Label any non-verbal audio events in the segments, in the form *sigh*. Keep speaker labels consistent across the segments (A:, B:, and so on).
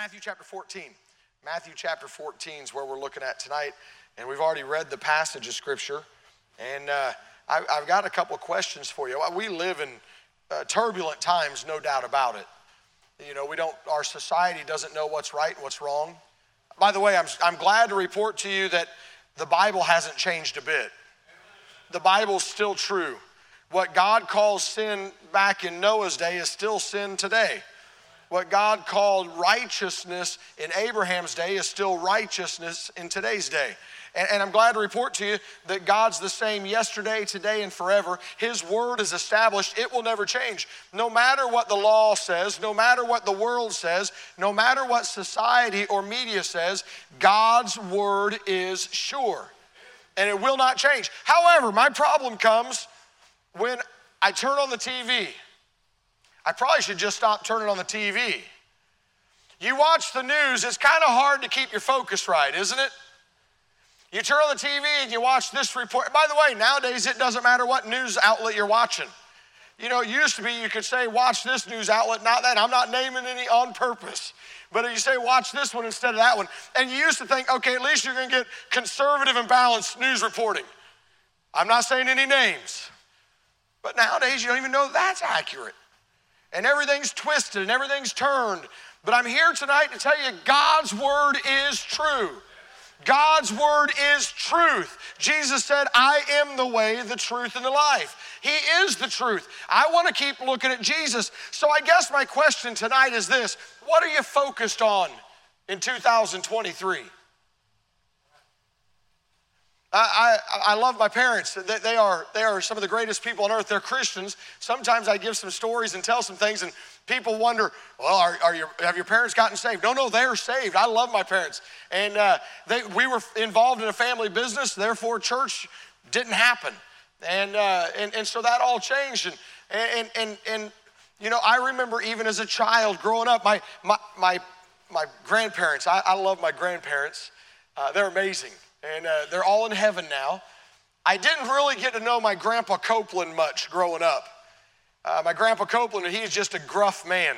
A: Matthew chapter 14. Matthew chapter 14 is where we're looking at tonight, and we've already read the passage of Scripture. And uh, I, have got a couple questions for you. We live in uh, turbulent times, no doubt about it. You know, we don't, our society doesn't know what's right and what's wrong. By the way, I'm, I'm glad to report to you that the Bible hasn't changed a bit. The Bible's still true. What God calls sin back in Noah's day is still sin today. What God called righteousness in Abraham's day is still righteousness in today's day. And, and, I'm glad to report to you that God's the same yesterday, today, and forever. His word is established, it will never change. No matter what the law says, no matter what the world says, no matter what society or media says, God's word is sure and it will not change. However, my problem comes when I turn on the TV. I probably should just stop turning on the TV. You watch the news, it's kind of hard to keep your focus right, isn't it? You turn on the TV and you watch this report. By the way, nowadays it doesn't matter what news outlet you're watching. You know, it used to be you could say, watch this news outlet, not that. I'm not naming any on purpose. But if you say, watch this one instead of that one, and you used to think, okay, at least you're gonna get conservative and balanced news reporting. I'm not saying any names. But nowadays, you don't even know that's accurate. And everything's twisted and everything's turned. But I'm here tonight to tell you God's word is true. God's word is truth. Jesus said, I am the way, the truth, and the life. He is the truth. I want to keep looking at Jesus. So I guess my question tonight is this What are you focused on in 2023? I, I, I, love my parents. They, they, are, they are some of the greatest people on earth. They're Christians. Sometimes I give some stories and tell some things, and people wonder, well, are, are your, have your parents gotten saved? No, no, they're saved. I love my parents. And uh, they, we were involved in a family business, therefore, church didn't happen. And, uh, and, and so that all changed. And, and, and, and, you know, I remember even as a child growing up, my, my, my, my grandparents, I, I love my grandparents, uh, they're amazing and uh, they're all in heaven now. I didn't really get to know my grandpa Copeland much growing up. Uh, my grandpa Copeland, he's just a gruff man,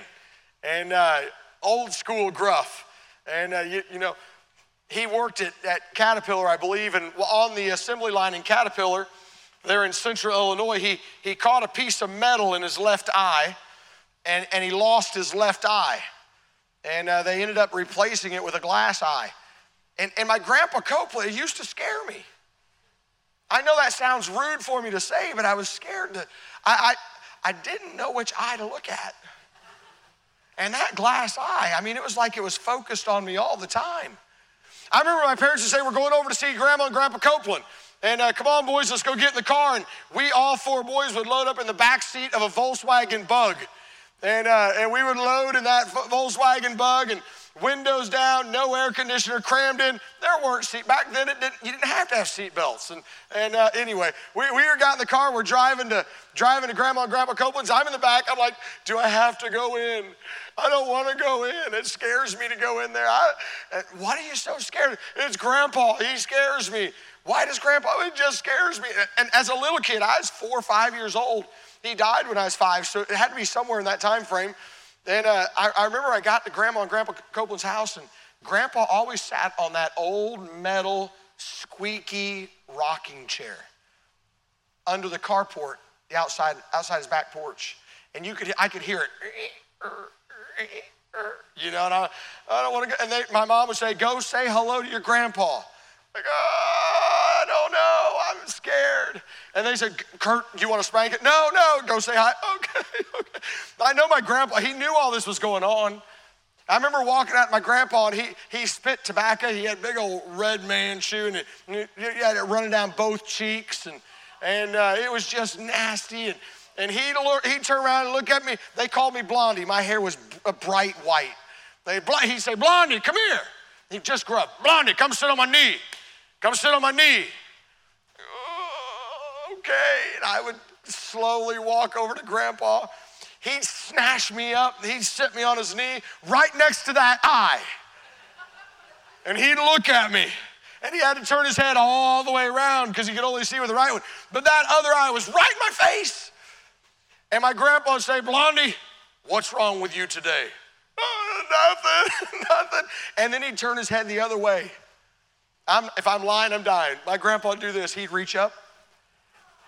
A: and uh, old school gruff. And uh, you, you, know, he worked at, at Caterpillar, I believe, and on the assembly line in Caterpillar, there in central Illinois, he, he caught a piece of metal in his left eye, and, and he lost his left eye. And uh, they ended up replacing it with a glass eye. And, and my grandpa Copeland used to scare me. I know that sounds rude for me to say, but I was scared to, I, I, I didn't know which eye to look at. And that glass eye, I mean, it was like it was focused on me all the time. I remember my parents would say, We're going over to see Grandma and Grandpa Copeland. And uh, come on, boys, let's go get in the car. And we, all four boys, would load up in the back seat of a Volkswagen bug. And, uh, and we would load in that Volkswagen bug. And windows down, no air conditioner, crammed in. There weren't seat back then. It didn't, you didn't have to have seat belts. And and uh, anyway, we we got in the car. We're driving to driving to Grandma and Grandpa Copeland's. I'm in the back. I'm like, do I have to go in? I don't want to go in. It scares me to go in there. I, why are you so scared? It's Grandpa. He scares me. Why does Grandpa? It just scares me. And as a little kid, I was four or five years old. He died when I was five, so it had to be somewhere in that time frame. And uh, I, I, remember I got to Grandma and Grandpa Copeland's house, and Grandpa always sat on that old metal, squeaky rocking chair under the carport, the outside, outside his back porch. And you could, I could hear it. You know, and I, I don't want to go. And they, my mom would say, Go say hello to your grandpa. Like, oh, I don't know. I'm scared. And they said, Kurt, do you want to spank it? No, no, go say hi. I know my grandpa, he knew all this was going on. I remember walking out my grandpa and he, he spit tobacco. He had big old red man shoe and he, he had it running down both cheeks and, and uh, it was just nasty. And, and he'd, he'd turn around and look at me. They called me Blondie. My hair was a bright white. They, he'd say, Blondie, come here. He'd just grew up. Blondie, come sit on my knee. Come sit on my knee. okay. And I would slowly walk over to grandpa. He'd snatch me up. He'd sit me on his knee right next to that eye. And he'd look at me. And he had to turn his head all the way around because he could only see with the right one. But that other eye was right in my face. And my grandpa would say, Blondie, what's wrong with you today? Oh, nothing, *laughs* nothing. And then he'd turn his head the other way. I'm, if I'm lying, I'm dying. My grandpa would do this. He'd reach up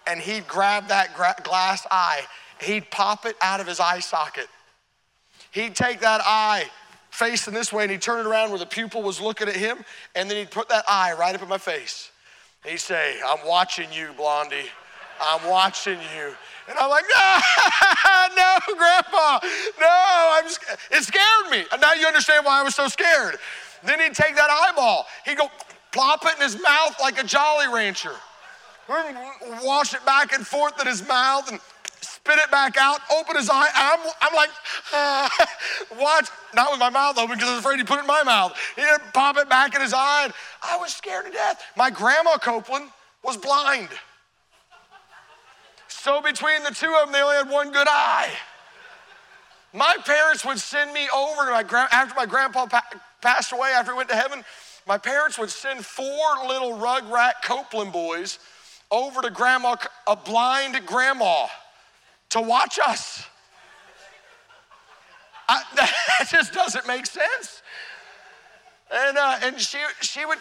A: and he'd grab that gra- glass eye. He'd pop it out of his eye socket. He'd take that eye facing this way and he'd turn it around where the pupil was looking at him, and then he'd put that eye right up in my face. He'd say, I'm watching you, Blondie. I'm watching you. And I'm like, *laughs* no, no, Grandpa, no. I'm scared. It scared me. And now you understand why I was so scared. Then he'd take that eyeball. He'd go plop it in his mouth like a Jolly Rancher. Wash it back and forth in his mouth and spit it back out, open his eye. I'm, I'm like, *laughs* uh, watch, not with my mouth open because I was afraid he'd put it in my mouth. He didn't pop it back in his eye. And I was scared to death. My grandma Copeland was blind. So between the two of them, they only had one good eye. My parents would send me over to my grand, after my grandpa pa- passed away, after he went to heaven. My parents would send four little rugrat Copeland boys over to grandma, a blind grandma, to watch us. I, *laughs* that just doesn't make sense. And, uh, and she, she would,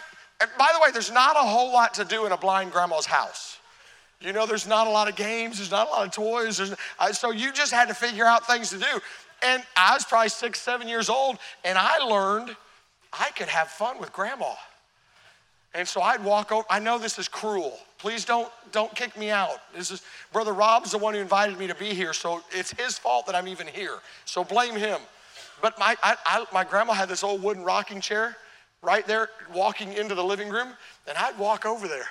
A: by the way, there's not a whole lot to do in a blind grandma's house. You know, there's not a lot of games, there's not a lot of toys. Uh, so you just had to figure out things to do. And I was probably six, seven years old, and I learned I could have fun with grandma. And so I'd walk over. I know this is cruel. Please don't don't kick me out. This is Brother Rob's the one who invited me to be here, so it's his fault that I'm even here. So blame him. But my I, I, my grandma had this old wooden rocking chair right there, walking into the living room, and I'd walk over there,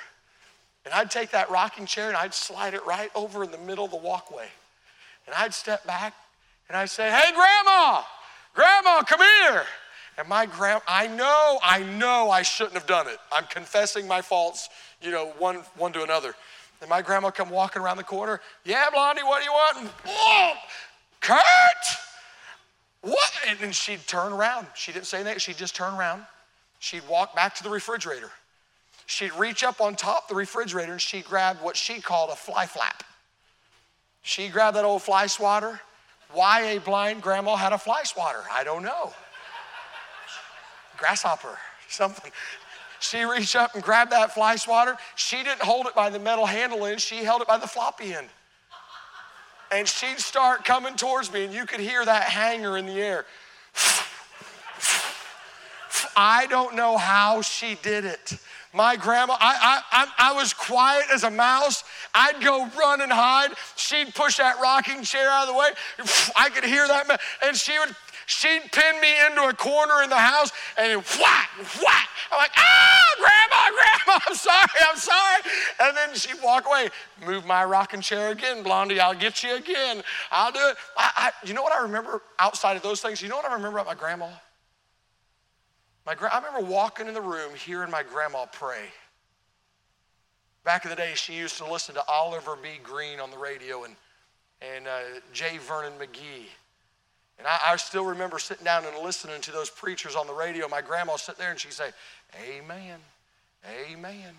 A: and I'd take that rocking chair and I'd slide it right over in the middle of the walkway, and I'd step back and I'd say, "Hey, Grandma, Grandma, come here." And my grand, I know, I know I shouldn't have done it. I'm confessing my faults, you know, one, one to another. And my grandma come walking around the corner. Yeah, Blondie, what do you want? And, oh, Kurt, what? And then she'd turn around. She didn't say anything. She'd just turn around. She'd walk back to the refrigerator. She'd reach up on top the refrigerator and she'd grab what she called a fly flap. She grabbed that old fly swatter. Why a blind grandma had a fly swatter, I don't know grasshopper, something. She reached up and grabbed that fly swatter. She didn't hold it by the metal handle end, she held it by the floppy end. And she'd start coming towards me, and you could hear that hanger in the air. I don't know how she did it. My grandma, I, I, I, I, was quiet as a mouse. I'd go run and hide. She'd push that rocking chair out of the way. I could hear that, and she would she'd pin me into a corner in the house and whack, whack. I'm like, ah, grandma, grandma, I'm sorry, I'm sorry. And then she'd walk away, move my rocking chair again, Blondie, I'll get you again. I'll do it. I, I, you know what I remember outside of those things? You know what I remember about my grandma? My gra- I remember walking in the room hearing my grandma pray. Back in the day, she used to listen to Oliver B. Greene on the radio and, and uh, J. Vernon McGee. And I, I, still remember sitting down and listening to those preachers on the radio. My grandma sit there and she'd say, Amen, Amen.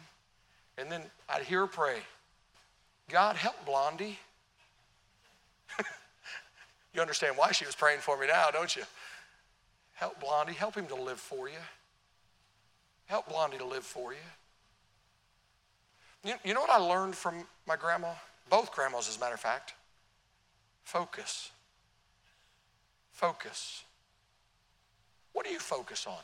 A: And then I'd hear her pray, God help Blondie. *laughs* you understand why she was praying for me now, don't you? Help Blondie, help him to live for you. Help Blondie to live for you. You, you know what I learned from my grandma? Both grandmas, as a matter of fact. Focus. Focus. What do you focus on?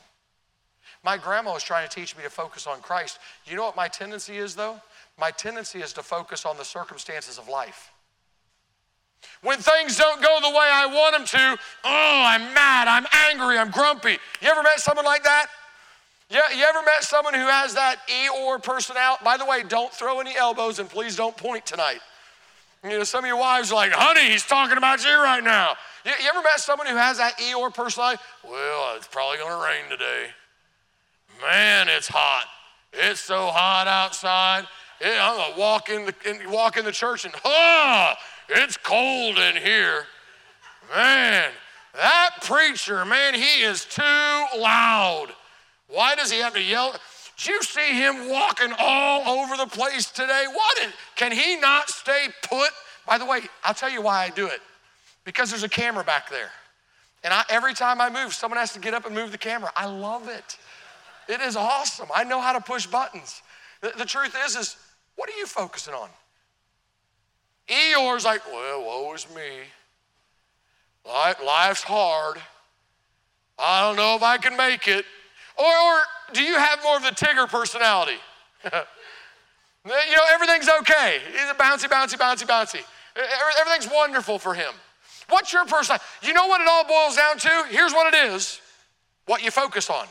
A: My grandma was trying to teach me to focus on Christ. You know what my tendency is, though? My tendency is to focus on the circumstances of life. When things don't go the way I want them to, oh, I'm mad, I'm angry, I'm grumpy. You ever met someone like that? Yeah, you ever met someone who has that Eeyore personality? By the way, don't throw any elbows and please don't point tonight. You know, some of your wives are like, honey, he's talking about you right now. You, you ever met someone who has that Eeyore personality? Well, it's probably going to rain today. Man, it's hot. It's so hot outside. I'm going to walk in, the, in, walk in the church and, ah, it's cold in here. Man, that preacher, man, he is too loud. Why does he have to yell? Did you see him walking all over the place today? What? Can he not stay put? By the way, I'll tell you why I do it because there's a camera back there. And I, every time I move, someone has to get up and move the camera. I love it. It is awesome. I know how to push buttons. The, the truth is, is what are you focusing on? Eeyore's like, well, woe is me. Life's hard. I don't know if I can make it. Or, or do you have more of the Tigger personality? *laughs* you know, everything's okay. He's a bouncy, bouncy, bouncy, bouncy. Everything's wonderful for him. What's your personality? You know what it all boils down to? Here's what it is what you focus on.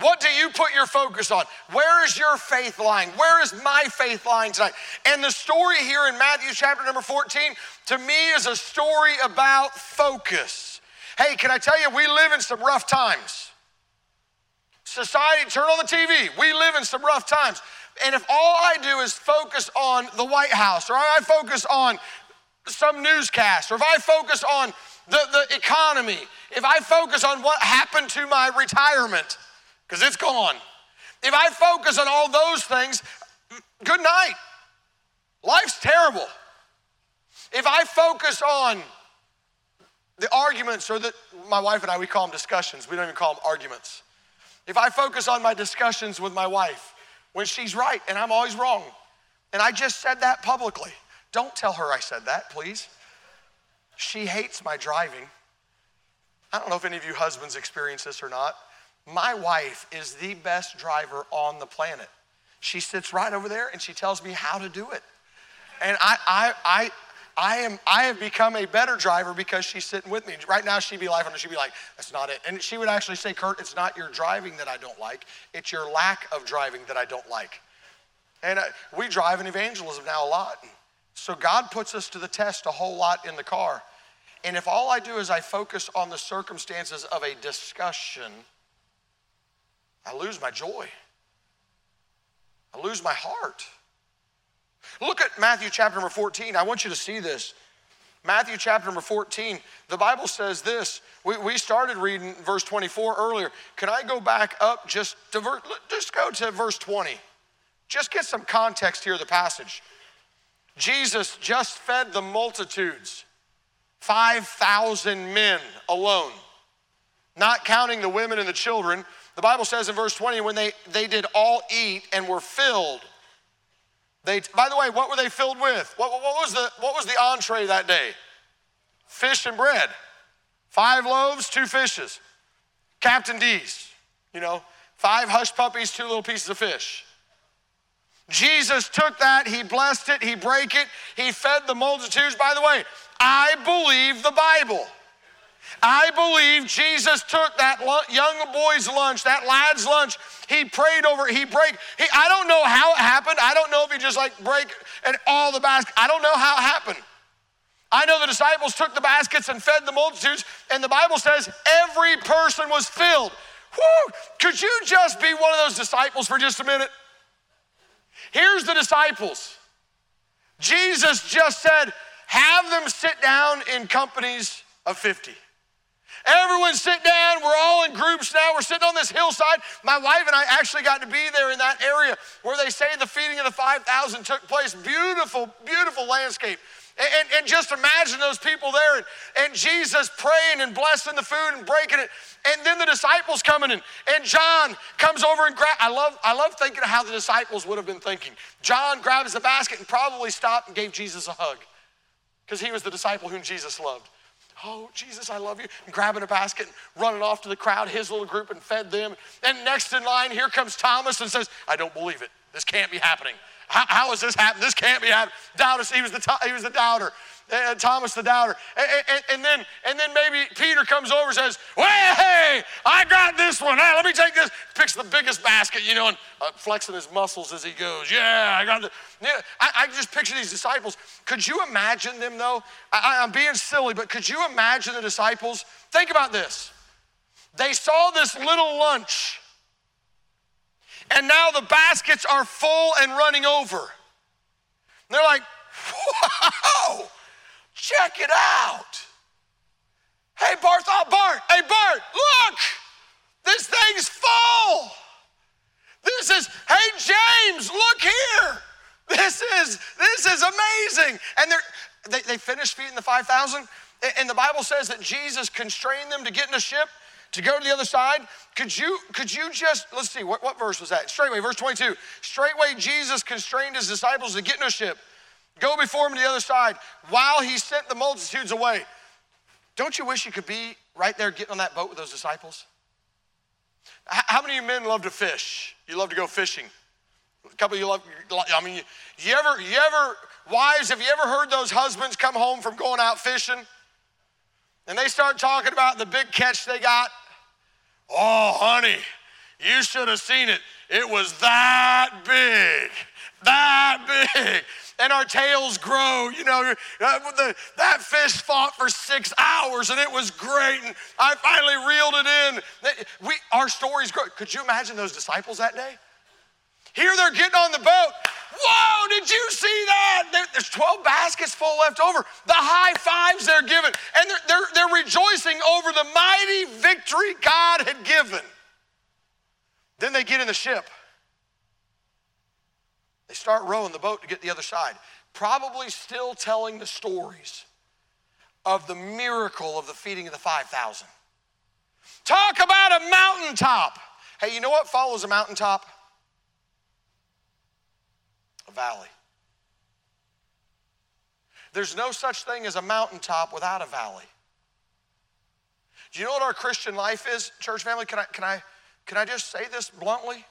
A: What do you put your focus on? Where is your faith lying? Where is my faith lying tonight? And the story here in Matthew chapter number 14 to me is a story about focus. Hey, can I tell you, we live in some rough times. Society, turn on the TV. We live in some rough times. And if all I do is focus on the White House, or I focus on some newscast, or if I focus on the, the economy, if I focus on what happened to my retirement, because it's gone. If I focus on all those things, good night. Life's terrible. If I focus on the arguments, or that my wife and I, we call them discussions, we don't even call them arguments. If I focus on my discussions with my wife when she's right and I'm always wrong, and I just said that publicly, don't tell her I said that, please. She hates my driving. I don't know if any of you husbands experience this or not. My wife is the best driver on the planet. She sits right over there and she tells me how to do it. And I, I, I, I am I have become a better driver because she's sitting with me. Right now she'd be laughing and she'd be like, that's not it. And she would actually say, Kurt, it's not your driving that I don't like, it's your lack of driving that I don't like. And uh, we drive in evangelism now a lot. So God puts us to the test a whole lot in the car. And if all I do is I focus on the circumstances of a discussion, I lose my joy. I lose my heart. Look at Matthew chapter number 14. I want you to see this. Matthew chapter number 14, the Bible says this. We, we started reading verse 24 earlier. Can I go back up just to ver, just go to verse 20? Just get some context here the passage. Jesus just fed the multitudes, 5,000 men alone, not counting the women and the children. The Bible says in verse 20, when they, they did all eat and were filled, they, by the way, what were they filled with? What, what, was the, what was the entree that day? Fish and bread. Five loaves, two fishes. Captain D's, you know, five hush puppies, two little pieces of fish. Jesus took that, he blessed it, he broke it, he fed the multitudes. By the way, I believe the Bible. I believe Jesus took that young boy's lunch, that lad's lunch. He prayed over it. He break. He, I don't know how it happened. I don't know if he just like break and all the basket. I don't know how it happened. I know the disciples took the baskets and fed the multitudes, and the Bible says every person was filled. Whew, could you just be one of those disciples for just a minute? Here's the disciples. Jesus just said, have them sit down in companies of 50. Everyone sit down. We're all in groups now. We're sitting on this hillside. My wife and I actually got to be there in that area where they say the feeding of the 5,000 took place. Beautiful, beautiful landscape. And, and, and, just imagine those people there and, and Jesus praying and blessing the food and breaking it. And then the disciples coming in. And John comes over and grab. I love, I love thinking how the disciples would have been thinking. John grabs the basket and probably stopped and gave Jesus a hug because he was the disciple whom Jesus loved. Oh, Jesus, I love you. And grabbing a basket and running off to the crowd, his little group, and fed them. And next in line, here comes Thomas and says, I don't believe it. This can't be happening. how, how is this happening? This can't be happening. Doubter, he was the, he was the doubter uh, Thomas the doubter. And, and, and, then, and then maybe Peter comes over and says, well, hey, I got this one. Hey, let me take this. Picks the biggest basket, you know, and uh, flexing his muscles as he goes. Yeah, I got the. Yeah, I, I just picture these disciples. Could you imagine them, though? I, I'm being silly, but could you imagine the disciples? Think about this. They saw this little lunch, and now the baskets are full and running over. They're like, whoa, Check it out. Hey, Bart, oh, Bart, hey, Bart, look, this thing's full. This is, hey, James, look here. This is, this is amazing. And they, they finished feeding the 5,000. And the Bible says that Jesus constrained them to get in a ship to go to the other side. Could you, could you just, let's see, what, what verse was that? Straightway, verse 22. Straightway, Jesus constrained his disciples to get in a ship, go before him to the other side, while he sent the multitudes away. Don't you wish you could be right there getting on that boat with those disciples? How many of you men love to fish? You love to go fishing. A couple of you love, I mean, you ever, you ever, wives, have you ever heard those husbands come home from going out fishing? And they start talking about the big catch they got. Oh, honey, you should have seen it. It was that big, that big. And our tales grow, you know. Uh, that fish fought for six hours and it was great. And I finally reeled it in. We, our stories grow. Could you imagine those disciples that day? Here they're getting on the boat. Whoa, did you see that? There's 12 baskets full left over. The high fives they're giving. And they're, they're, they're rejoicing over the mighty victory God had given. Then they get in the ship. They start rowing the boat to get the other side, probably still telling the stories of the miracle of the feeding of the 5,000. Talk about a mountaintop. Hey, you know what follows a mountaintop? a valley. There's no such thing as a mountaintop without a valley. Do you know what our Christian life is, church family? Can I, can I, can I just say this bluntly?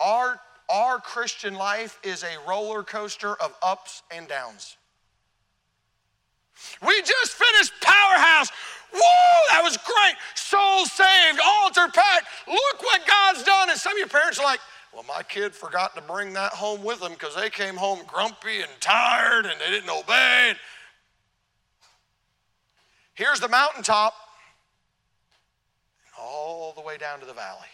A: Our, our Christian life is a roller coaster of ups and downs. We just finished Powerhouse. Woo, that was great. Soul saved, altar packed. Look what God's done. And some of your parents are like, well, my kid forgot to bring that home with them because they came home grumpy and tired and they didn't obey. Here's the mountaintop, all the way down to the valley.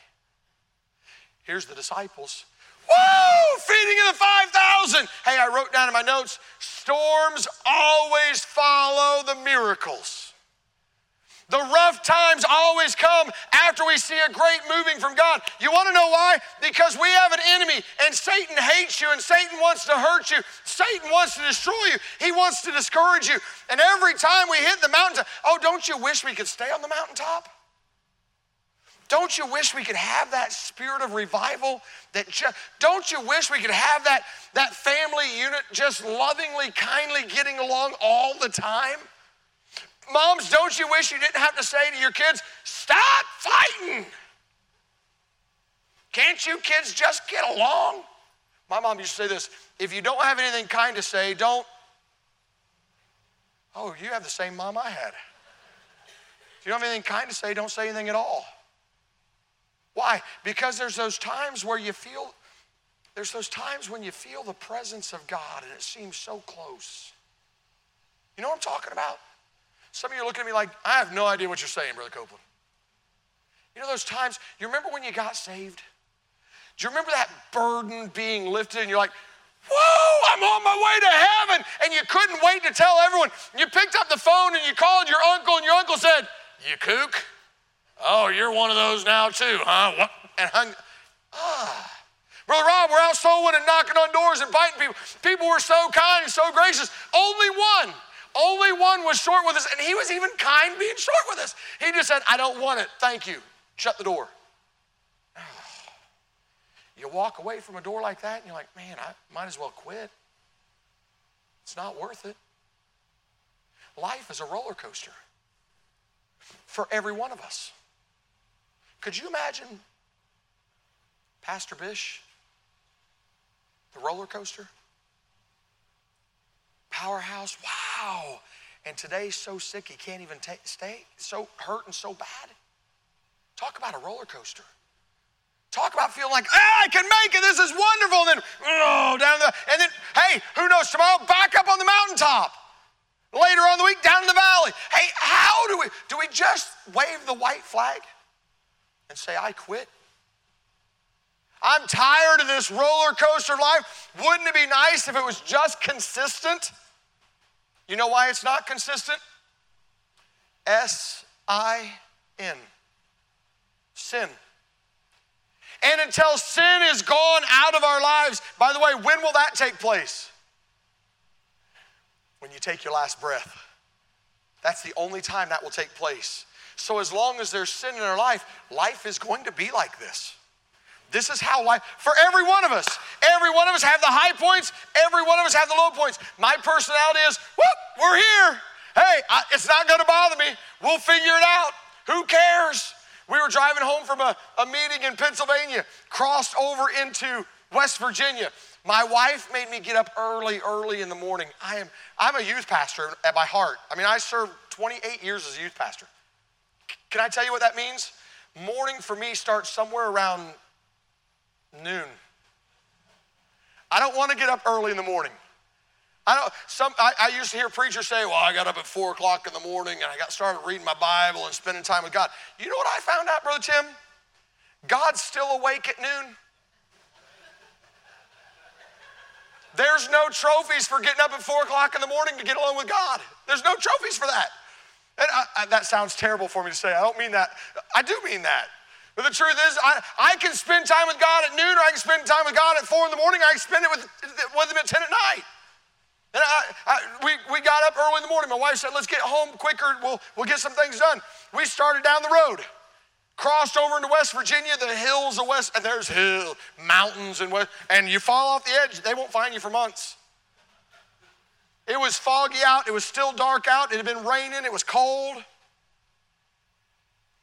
A: Here's the disciples. Woo! Feeding of the 5,000. Hey, I wrote down in my notes storms always follow the miracles. The rough times always come after we see a great moving from God. You want to know why? Because we have an enemy and Satan hates you and Satan wants to hurt you. Satan wants to destroy you. He wants to discourage you. And every time we hit the mountaintop, oh, don't you wish we could stay on the mountaintop? Don't you wish we could have that spirit of revival? That just, don't you wish we could have that, that family unit just lovingly, kindly getting along all the time? Moms, don't you wish you didn't have to say to your kids, stop fighting? Can't you kids just get along? My mom used to say this if you don't have anything kind to say, don't. Oh, you have the same mom I had. If you don't have anything kind to say, don't say anything at all. Why? Because there's those times where you feel, there's those times when you feel the presence of God and it seems so close. You know what I'm talking about? Some of you are looking at me like, I have no idea what you're saying, Brother Copeland. You know those times, you remember when you got saved? Do you remember that burden being lifted and you're like, whoa, I'm on my way to heaven. And you couldn't wait to tell everyone. You picked up the phone and you called your uncle, and your uncle said, You kook? Oh, you're one of those now too, huh? What? And hung, ah. Brother Rob, we're out soul winning, knocking on doors, and inviting people. People were so kind and so gracious. Only one only one was short with us, and he was even kind being short with us. He just said, I don't want it. Thank you. Shut the door. *sighs* You walk away from a door like that, and you're like, man, I might as well quit. It's not worth it. Life is a roller coaster for every one of us. Could you imagine Pastor Bish, the roller coaster? Powerhouse, wow. And today's so sick he can't even stay, so hurt and so bad. Talk about a roller coaster. Talk about feeling like, ah, I can make it, this is wonderful. And then, oh, down the, and then, hey, who knows, tomorrow, back up on the mountaintop. Later on the week, down in the valley. Hey, how do we, do we just wave the white flag and say, I quit? I'm tired of this roller coaster life. Wouldn't it be nice if it was just consistent? You know why it's not consistent? S I N. Sin. And until sin is gone out of our lives, by the way, when will that take place? When you take your last breath. That's the only time that will take place. So, as long as there's sin in our life, life is going to be like this. This is how life, for every one of us, every one of us have the high points, every one of us have the low points. My personality is, whoop, we're here. Hey, I, it's not gonna bother me. We'll figure it out. Who cares? We were driving home from a, a meeting in Pennsylvania, crossed over into West Virginia. My wife made me get up early, early in the morning. I am, I'm a youth pastor at my heart. I mean, I served 28 years as a youth pastor. Can I tell you what that means? Morning for me starts somewhere around noon. I don't want to get up early in the morning. I don't. Some I, I, used to hear preachers say, "Well, I got up at four o'clock in the morning and I got started reading my Bible and spending time with God." You know what I found out, brother Tim? God's still awake at noon. There's no trophies for getting up at four o'clock in the morning to get along with God. There's no trophies for that. And I, I, that sounds terrible for me to say. I don't mean that. I do mean that. But the truth is, I, I can spend time with God at noon, or I can spend time with God at four in the morning, I can spend it with, with Him at 10 at night. And I, I, we, we got up early in the morning. My wife said, let's get home quicker. We'll, we'll get some things done. We started down the road, crossed over into West Virginia, the hills of West, and there's hill, mountains, and, west, and you fall off the edge, they won't find you for months. It was foggy out. It was still dark out. It had been raining. It was cold.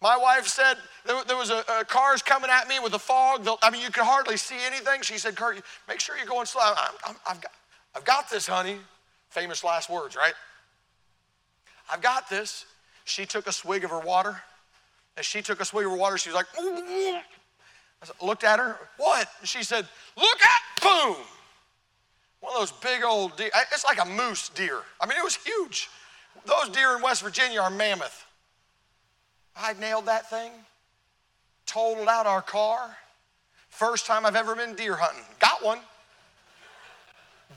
A: My wife said there, was a, a, cars coming at me with a fog. I mean, you could hardly see anything. She said, Kurt, make sure you're going slow. I, have got, I've got this, honey. Famous last words, right? I've got this. She took a swig of her water. As she took a swig of her water, she was like, I looked at her, what? she said, look at, boom. One of those big old deer. It's like a moose deer. I mean, it was huge. Those deer in West Virginia are mammoth. I nailed that thing, totaled out our car. First time I've ever been deer hunting. Got one.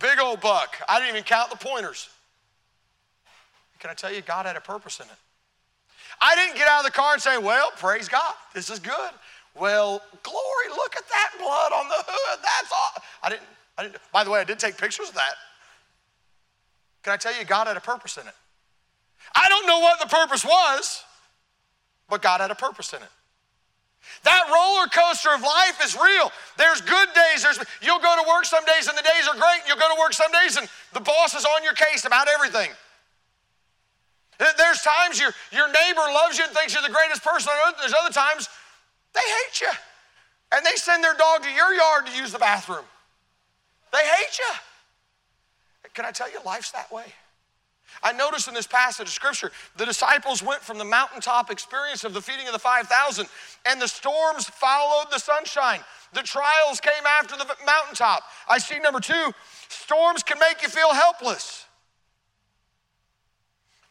A: Big old buck. I didn't even count the pointers. Can I tell you, God had a purpose in it. I didn't get out of the car and say, Well, praise God, this is good. Well, glory, look at that blood on the hood. That's all. I didn't, By the way, I did take pictures of that. Can I tell you, God had a purpose in it? I don't know what the purpose was but God had a purpose in it. That roller coaster of life is real. There's good days. There's you'll go to work some days and the days are great. You'll go to work some days and the boss is on your case about everything. There's times your, your neighbor loves you and thinks you're the greatest person on earth. There's other times they hate you. And they send their dog to your yard to use the bathroom. They hate you. Can I tell you, life's that way. I notice in this passage of scripture, the disciples went from the mountaintop experience of the feeding of the 5,000, and the storms followed the sunshine. The trials came after the mountaintop. I see number two, storms can make you feel helpless.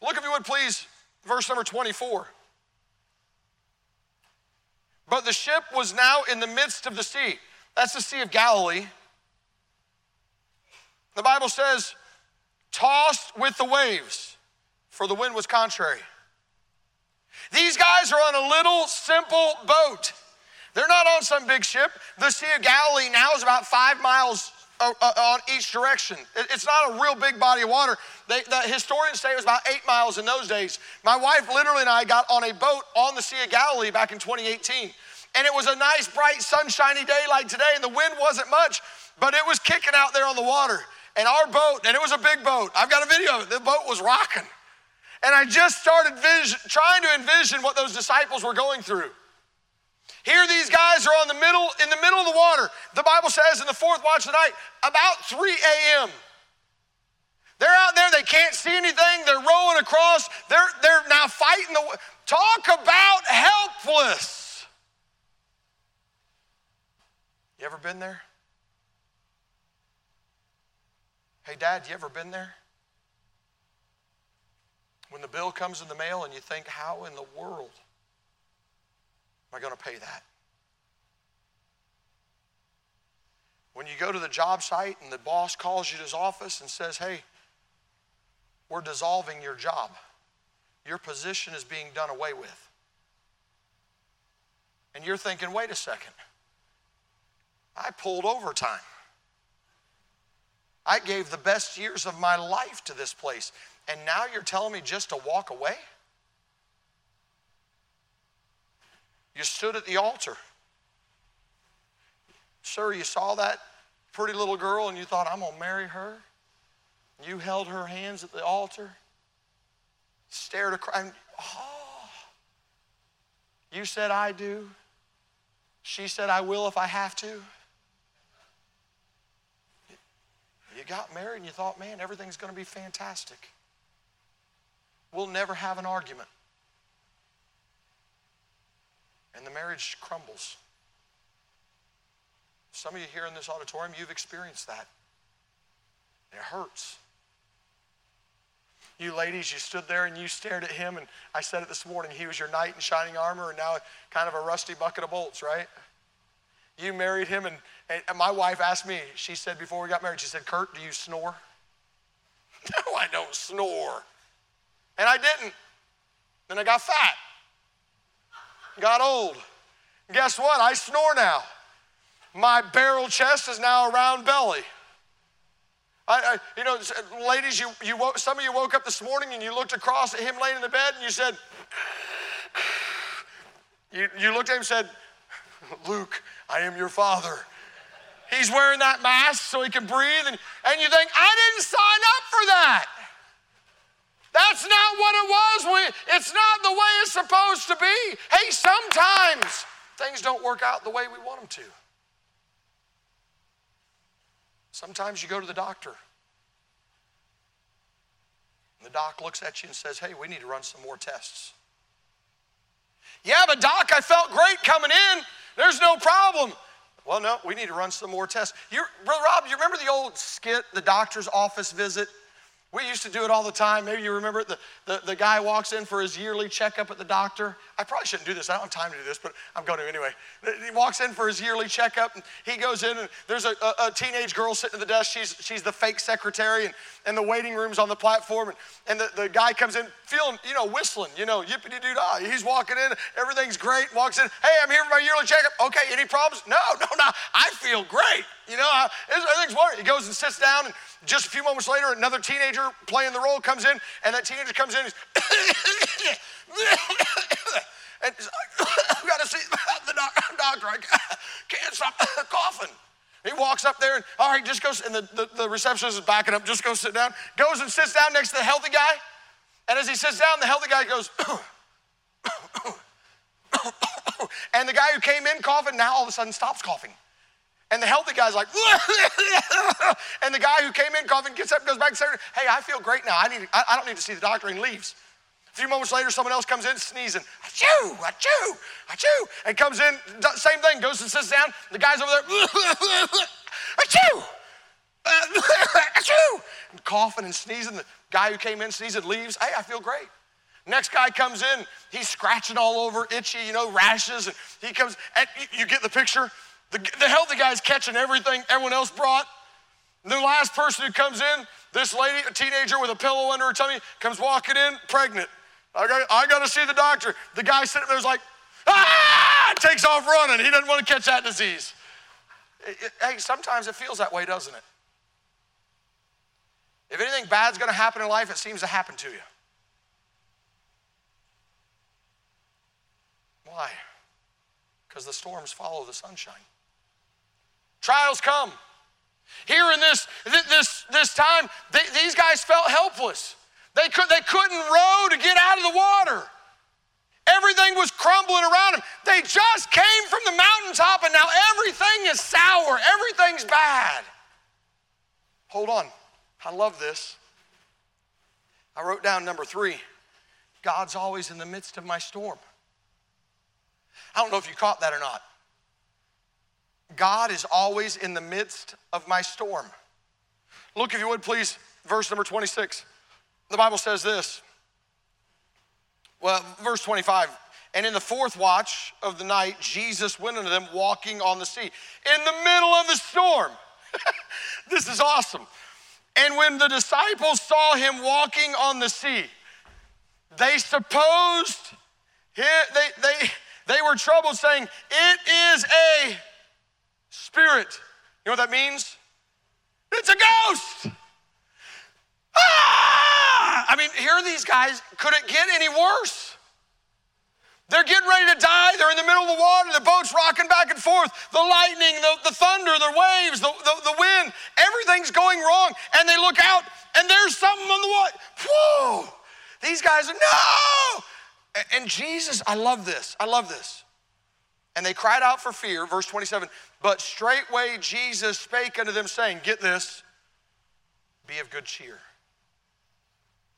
A: Look, if you would please, verse number 24. But the ship was now in the midst of the sea. That's the Sea of Galilee. The Bible says, tossed with the waves, for the wind was contrary. These guys are on a little simple boat. They're not on some big ship. The Sea of Galilee now is about five miles uh, uh, on each direction. It's not a real big body of water. They, the historians say it was about eight miles in those days. My wife literally and I got on a boat on the Sea of Galilee back in 2018. And it was a nice, bright, sunshiny day like today, and the wind wasn't much, but it was kicking out there on the water and our boat, and it was a big boat. I've got a video of it. The boat was rocking. And I just started vision, trying to envision what those disciples were going through. Here these guys are on the middle, in the middle of the water. The Bible says in the fourth watch of the night, about 3 a.m. They're out there, they can't see anything, they're rowing across, they're, they're now fighting the talk about helpless. You ever been there? Hey, Dad, you ever been there? When the bill comes in the mail and you think, how in the world am I going to pay that? When you go to the job site and the boss calls you to his office and says, hey, we're dissolving your job, your position is being done away with. And you're thinking, wait a second, I pulled overtime. I gave the best years of my life to this place. And now you're telling me just to walk away? You stood at the altar. Sir, you saw that pretty little girl and you thought, I'm going to marry her? You held her hands at the altar, stared across. Oh, you said, I do. She said, I will if I have to. You got married and you thought, man, everything's going to be fantastic. We'll never have an argument. And the marriage crumbles. Some of you here in this auditorium, you've experienced that. It hurts. You ladies, you stood there and you stared at him, and I said it this morning, he was your knight in shining armor, and now kind of a rusty bucket of bolts, right? You married him, and, and my wife asked me, she said before we got married, she said, Kurt, do you snore? *laughs* no, I don't snore. And I didn't. Then I got fat, got old. guess what? I snore now. My barrel chest is now a round belly. I, I, you know, ladies, you, you woke, some of you woke up this morning and you looked across at him laying in the bed and you said, *sighs* you, you looked at him and said, Luke, I am your father. He's wearing that mask so he can breathe, and, and you think, I didn't sign up for that. That's not what it was. It's not the way it's supposed to be. Hey, sometimes things don't work out the way we want them to. Sometimes you go to the doctor. And the doc looks at you and says, Hey, we need to run some more tests. Yeah, but doc, I felt great coming in. There's no problem. Well, no, we need to run some more tests. You, Brother Rob, you remember the old skit, the doctor's office visit? We used to do it all the time. Maybe you remember it. The, the, the, guy walks in for his yearly checkup at the doctor. I probably shouldn't do this. I don't have time to do this, but I'm going to anyway. He walks in for his yearly checkup, and he goes in, and there's a, a, a teenage girl sitting at the desk. She's, she's the fake secretary, and, and the waiting room's on the platform. And, and the, the guy comes in feeling, you know, whistling, you know, yippity doo dah. He's walking in, everything's great. Walks in, hey, I'm here for my yearly checkup. Okay, any problems? No, no, no. I feel great. You know, everything's wonderful. He goes and sits down, and just a few moments later, another teenager playing the role comes in, and that teenager comes in. *coughs* and he's and *coughs* I've got to see *laughs* the *coughs* doctor. I can't stop coughing. He walks up there and, all right, just goes, and the, the, the receptionist is backing up, just go sit down. Goes and sits down next to the healthy guy. And as he sits down, the healthy guy goes, and the guy who came in coughing now all of a sudden stops coughing. And the healthy guy's like, *laughs* and the guy who came in coughing gets up goes back and says, hey, I feel great now. I, need, I, I don't need to see the doctor and leaves. A few moments later, someone else comes in sneezing, achoo, achoo, achoo, and comes in, same thing, goes and sits down. The guy's over there, *laughs* achoo, *laughs* achoo, and coughing and sneezing. The guy who came in sneezing leaves. Hey, I feel great. Next guy comes in, he's scratching all over, itchy, you know, rashes, and he comes, and you get the picture. The, the healthy guy's catching everything everyone else brought. The last person who comes in, this lady, a teenager with a pillow under her tummy, comes walking in, pregnant. I got, I got to see the doctor. The guy sitting there's like, ah, takes off running. He doesn't want to catch that disease. Hey, sometimes it feels that way, doesn't it? If anything bad's going to happen in life, it seems to happen to you. Why? Because the storms follow the sunshine. Trials come. Here in this, this, this time, they, these guys felt helpless. They, could, they couldn't row to get out of the water. Everything was crumbling around them. They just came from the mountaintop and now everything is sour. Everything's bad. Hold on. I love this. I wrote down number three God's always in the midst of my storm. I don't know if you caught that or not. God is always in the midst of my storm. Look, if you would please, verse number 26. The Bible says this. Well, verse 25. And in the fourth watch of the night, Jesus went unto them walking on the sea in the middle of the storm. *laughs* this is awesome. And when the disciples saw him walking on the sea, they supposed, they, they, they were troubled, saying, It is a spirit. You know what that means? It's a ghost. Ah! I mean, here are these guys. Could it get any worse? They're getting ready to die. They're in the middle of the water. The boat's rocking back and forth. The lightning, the, the thunder, the waves, the, the, the wind, everything's going wrong. And they look out and there's something on the water. Whoa! These guys are, no! And Jesus, I love this. I love this. And they cried out for fear, verse 27. But straightway Jesus spake unto them, saying, Get this, be of good cheer.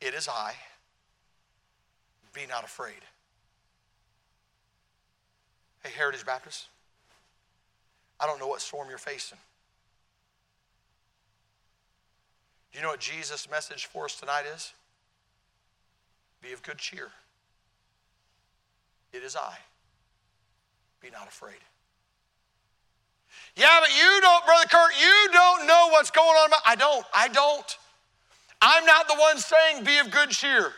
A: It is I. Be not afraid. Hey, Heritage Baptist, I don't know what storm you're facing. Do you know what Jesus' message for us tonight is? Be of good cheer. It is I. Be not afraid. Yeah, but you don't, Brother Kurt, you don't know what's going on. I don't. I don't. I'm not the one saying be of good cheer.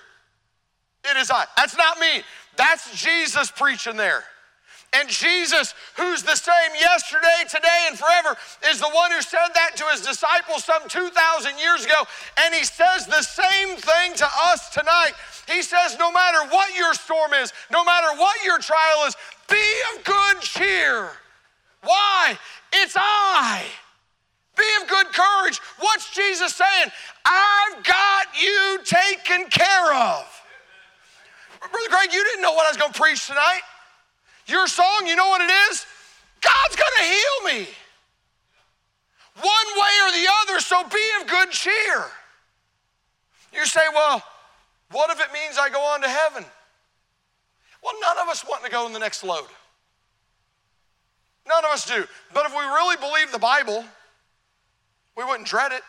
A: It is I. That's not me. That's Jesus preaching there. And Jesus, who's the same yesterday, today, and forever, is the one who said that to his disciples some 2,000 years ago. And he says the same thing to us tonight. He says, no matter what your storm is, no matter what your trial is, be of good cheer. Why? It's I. Be of good courage. What's Jesus saying? I've got you taken care of. Brother Greg, you didn't know what I was going to preach tonight. Your song, you know what it is? God's to heal me. One way or the other, so be of good cheer. You say, well, what if it means I go on to heaven? Well, none of us want to go in the next load. None of us do. But if we really believe the Bible, we wouldn't dread it.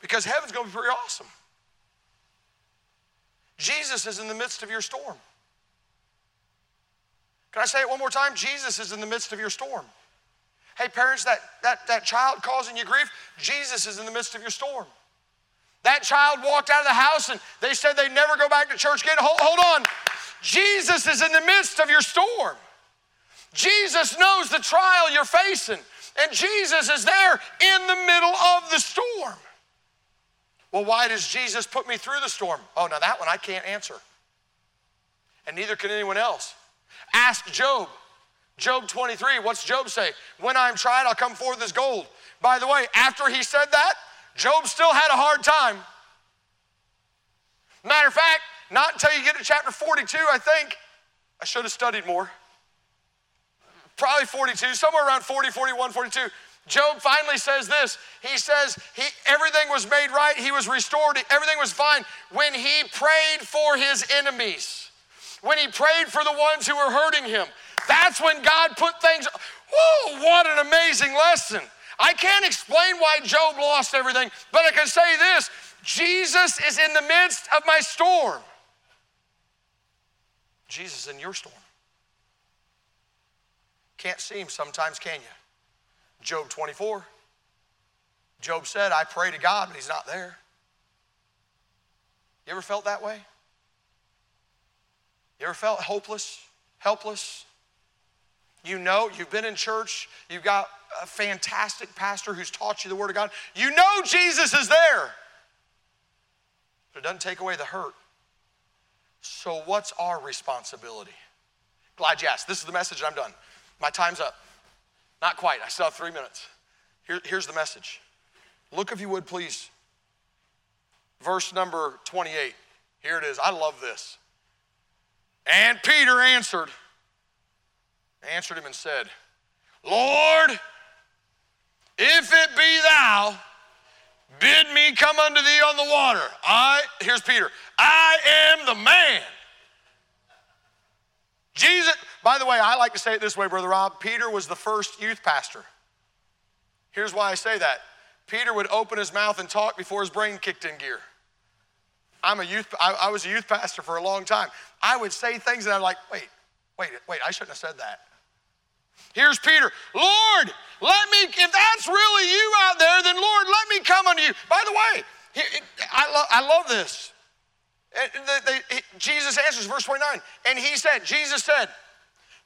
A: Because heaven's going to be pretty awesome. Jesus is in the midst of your storm. Can I say it one more time? Jesus is in the midst of your storm. Hey, parents, that, that, that child causing you grief, Jesus is in the midst of your storm. That child walked out of the house and they said they'd never go back to church again. Hold, hold on. Jesus is in the midst of your storm. Jesus knows the trial you're facing, and Jesus is there in the middle of the storm. Well, why does Jesus put me through the storm? Oh, now that one I can't answer. And neither can anyone else. Ask Job. Job 23, what's Job say? When I'm tried, I'll come forth as gold. By the way, after he said that, Job still had a hard time. Matter of fact, not until you get to chapter 42, I think. I should have studied more. Probably 42, somewhere around 40, 41, 42. Job finally says this. He says he, everything was made right, he was restored, everything was fine when he prayed for his enemies, when he prayed for the ones who were hurting him. That's when God put things. Whoa, what an amazing lesson. I can't explain why Job lost everything, but I can say this Jesus is in the midst of my storm. Jesus in your storm. Can't see him sometimes, can you? Job 24. Job said, I pray to God, but he's not there. You ever felt that way? You ever felt hopeless, helpless? You know, you've been in church, you've got a fantastic pastor who's taught you the Word of God. You know Jesus is there, but it doesn't take away the hurt. So, what's our responsibility? Glad you asked. This is the message, I'm done. My time's up. Not quite, I still have three minutes. Here, here's the message. Look, if you would, please. Verse number 28. Here it is. I love this. And Peter answered, answered him and said, Lord, if it be thou, bid me come unto thee on the water. I, here's Peter, I am the man. Jesus, by the way, I like to say it this way, Brother Rob. Peter was the first youth pastor. Here's why I say that Peter would open his mouth and talk before his brain kicked in gear. I'm a youth, I, I was a youth pastor for a long time. I would say things and I'm like, wait, wait, wait, I shouldn't have said that. Here's Peter, Lord, let me, if that's really you out there, then Lord, let me come unto you. By the way, I, love, I love this. Jesus answers, verse 29, and he said, Jesus said,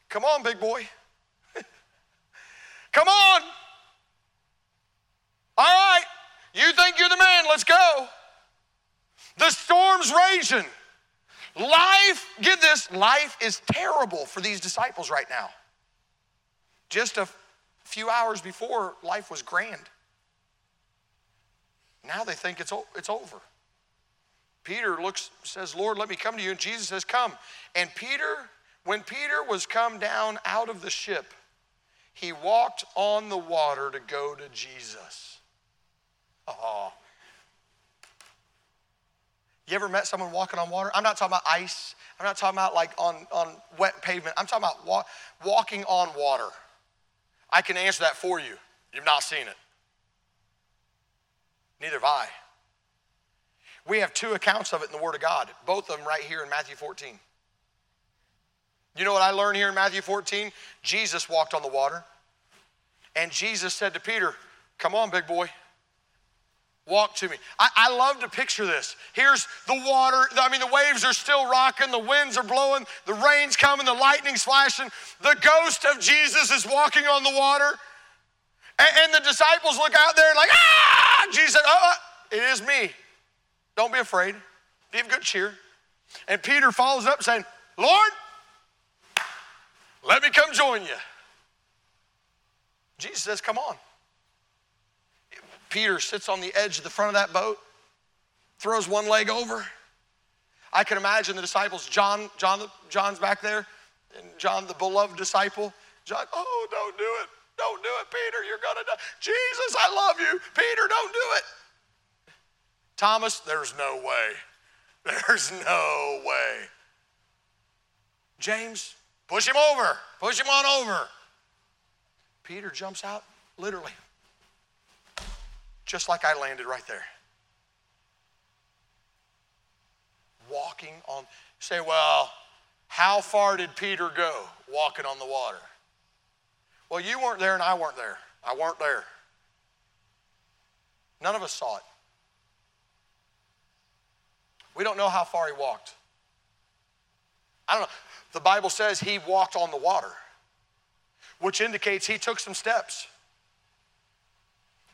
A: Come on, big boy. *laughs* Come on. All right, You think you're the man, let's go. The storm's raging. Life, get this, life is terrible for these disciples right now. Just a few hours before, life was grand. Now they think it's, it's over. Peter looks, says, Lord, let me come to you. And Jesus says, Come. And Peter, when Peter was come down out of the ship, he walked on the water to go to Jesus. Oh. You ever met someone walking on water? I'm not talking about ice. I'm not talking about like on, on wet pavement. I'm talking about wa- walking on water. I can answer that for you. You've not seen it. Neither have I. We have two accounts of it in the Word of God, both of them right here in Matthew 14. You know what I learned here in Matthew 14? Jesus walked on the water. And Jesus said to Peter, Come on, big boy. Walk to me. I, I, love to picture this. Here's the water. I mean, the waves are still rocking, the winds are blowing, the rain's coming, the lightning's flashing. The ghost of Jesus is walking on the water. And, and the disciples look out there like, ah! Jesus oh, uh, it is me. Don't be afraid. Be of good cheer. And Peter follows up saying, Lord, let me come join you. Jesus says, Come on. Peter sits on the edge of the front of that boat, throws one leg over. I can imagine the disciples, John, John, John's back there, and John, the beloved disciple. John, oh, don't do it. Don't do it, Peter. You're going to die. Jesus, I love you. Peter, don't do it. Thomas, there's no way. *laughs* There's no way. James, push him over. Push him on over. Peter jumps out, literally, just like I landed right there. Walking on, say, well, how far did Peter go walking on the water? Well, you weren't there and I weren't there. I weren't there. None of us saw it. We don't know how far he walked. I don't know. The Bible says he walked on the water, which indicates he took some steps.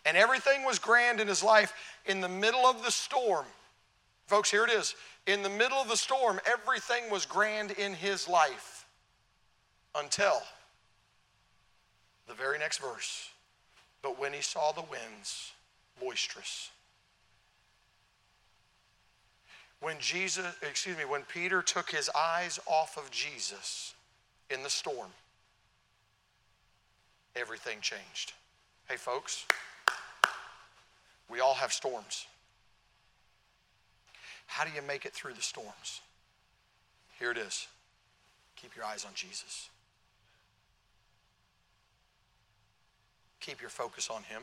A: And everything was grand in his life in the middle of the storm. Folks, here it is. In the middle of the storm, everything was grand in his life until the very next verse. But when he saw the winds boisterous, when Jesus, excuse me, when Peter took his eyes off of Jesus in the storm, everything changed. Hey, folks, we all have storms. How do you make it through the storms? Here it is keep your eyes on Jesus, keep your focus on Him.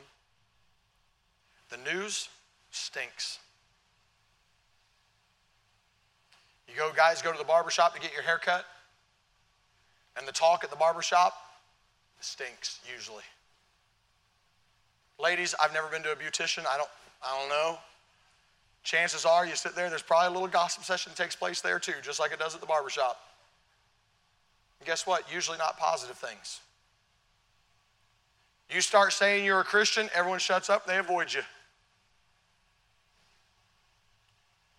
A: The news stinks. You go, guys, go to the barber shop to get your hair cut, and the talk at the barber shop stinks usually. Ladies, I've never been to a beautician. I don't, I don't know. Chances are you sit there, there's probably a little gossip session that takes place there too, just like it does at the barber shop. And guess what? Usually not positive things. You start saying you're a Christian, everyone shuts up, they avoid you.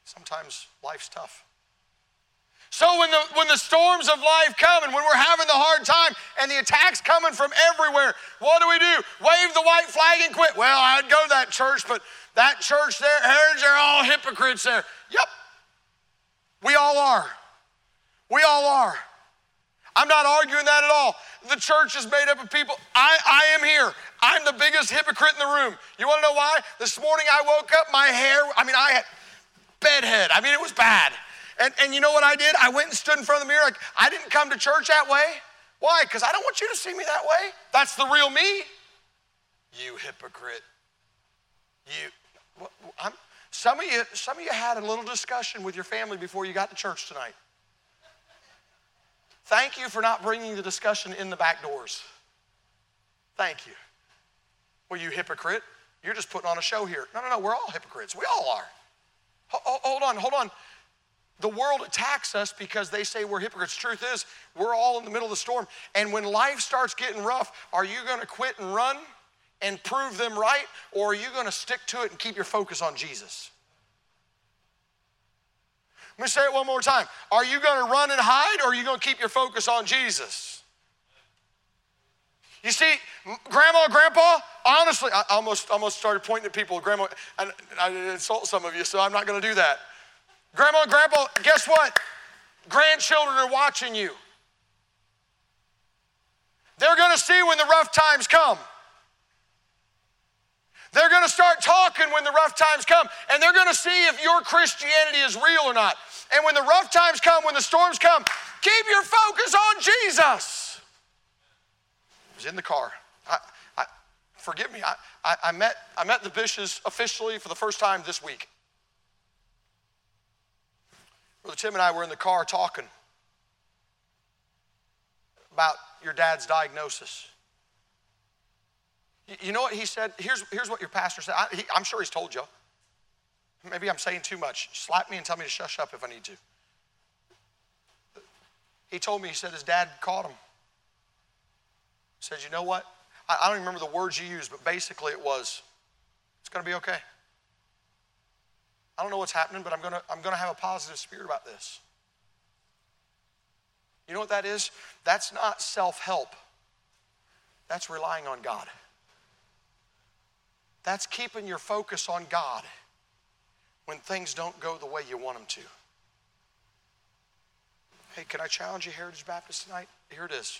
A: Sometimes life's tough. So when the, when the storms of life come and when we're having the hard time and the attacks coming from everywhere, what do we do? Wave the white flag and quit. Well, I'd go to that church, but that church there, they're all hypocrites there. Yep. We all are. We all are. I'm not arguing that at all. The church is made up of people. I, I am here. I'm the biggest hypocrite in the room. You want to know why? This morning I woke up, my hair, I mean, I had bedhead. I mean, it was bad. And, and you know what I did? I went and stood in front of the mirror like, I didn't come to church that way. Why? Because I don't want you to see me that way. That's the real me. You hypocrite. You, I'm, some of you, some of you had a little discussion with your family before you got to church tonight. Thank you for not bringing the discussion in the back doors. Thank you. Well, you hypocrite. You're just putting on a show here. No, no, no. We're all hypocrites. We all are. Hold on, hold on. The world attacks us because they say we're hypocrites. Truth is, we're all in the middle of the storm. And when life starts getting rough, are you going to quit and run? and prove them right, or are you going to stick to it and keep your focus on Jesus? Let me say it one more time. Are you going to run and hide, or are you going to keep your focus on Jesus? You see, grandma, and grandpa, honestly, I almost, almost started pointing at people. Grandma, I, I insult some of you, so I'm not going to do that. Grandma and grandpa, guess what? Grandchildren are watching you. They're going to see when the rough times come. They're going to start talking when the rough times come, and they're going to see if your Christianity is real or not. And when the rough times come, when the storms come, keep your focus on Jesus. I was in the car. I, I, forgive me, I, I, I, met, I met the Bishes officially for the first time this week. Brother Tim and I were in the car talking about your dad's diagnosis. You know what he said? Here's, here's what your pastor said. I, I'm sure he's told you. Maybe I'm saying too much. Slap me and tell me to shush up if I need to. He told me, he said his dad caught him. He said, You know what? I, I don't remember the words you used, but basically it was, It's going to be okay. I don't know what's happening, but I'm going to I'm going to have a positive spirit about this. You know what that is? That's not self help, that's relying on God. That's keeping your focus on God when things don't go the way you want them to. Hey, can I challenge you, Heritage Baptist, tonight? Here it is.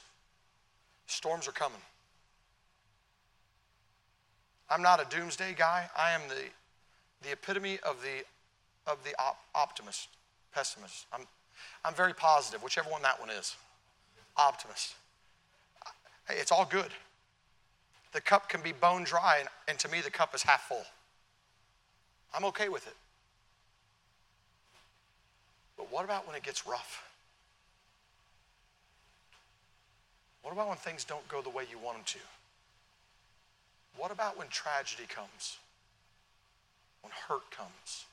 A: Storms are coming. I'm not a doomsday guy. I am the, the epitome of the, of the op- optimist, pessimist. I'm, I'm very positive, whichever one that one is. Optimist. Hey, it's all good. The cup can be bone dry, and, and to me, the cup is half full. I'm okay with it. But what about when it gets rough? What about when things don't go the way you want them to? What about when tragedy comes? When hurt comes?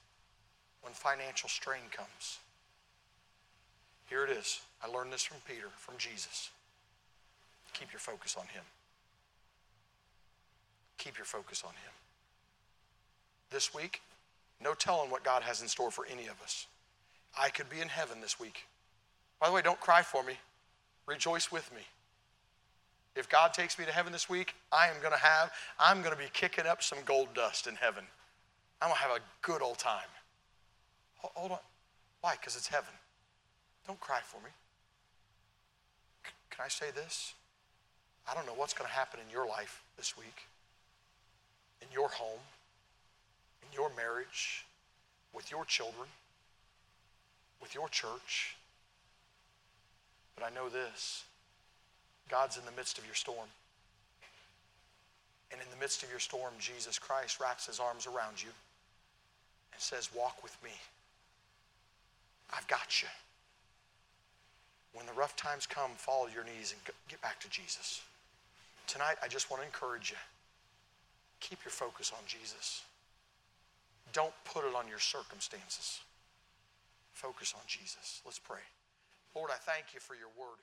A: When financial strain comes? Here it is. I learned this from Peter, from Jesus. Keep your focus on Him. Keep your focus on Him. This week, no telling what God has in store for any of us. I could be in heaven this week. By the way, don't cry for me. Rejoice with me. If God takes me to heaven this week, I am going to have, I'm going to be kicking up some gold dust in heaven. I'm going to have a good old time. Hold on. Why? Because it's heaven. Don't cry for me. Can I say this? I don't know what's going to happen in your life this week, in your home, in your marriage, with your children, with your church. But I know this God's in the midst of your storm. And in the midst of your storm, Jesus Christ wraps his arms around you and says, Walk with me. I've got you. When the rough times come, fall to your knees and get back to Jesus. Tonight, I just want to encourage you. Keep your focus on Jesus. Don't put it on your circumstances. Focus on Jesus. Let's pray. Lord, I thank you for your word.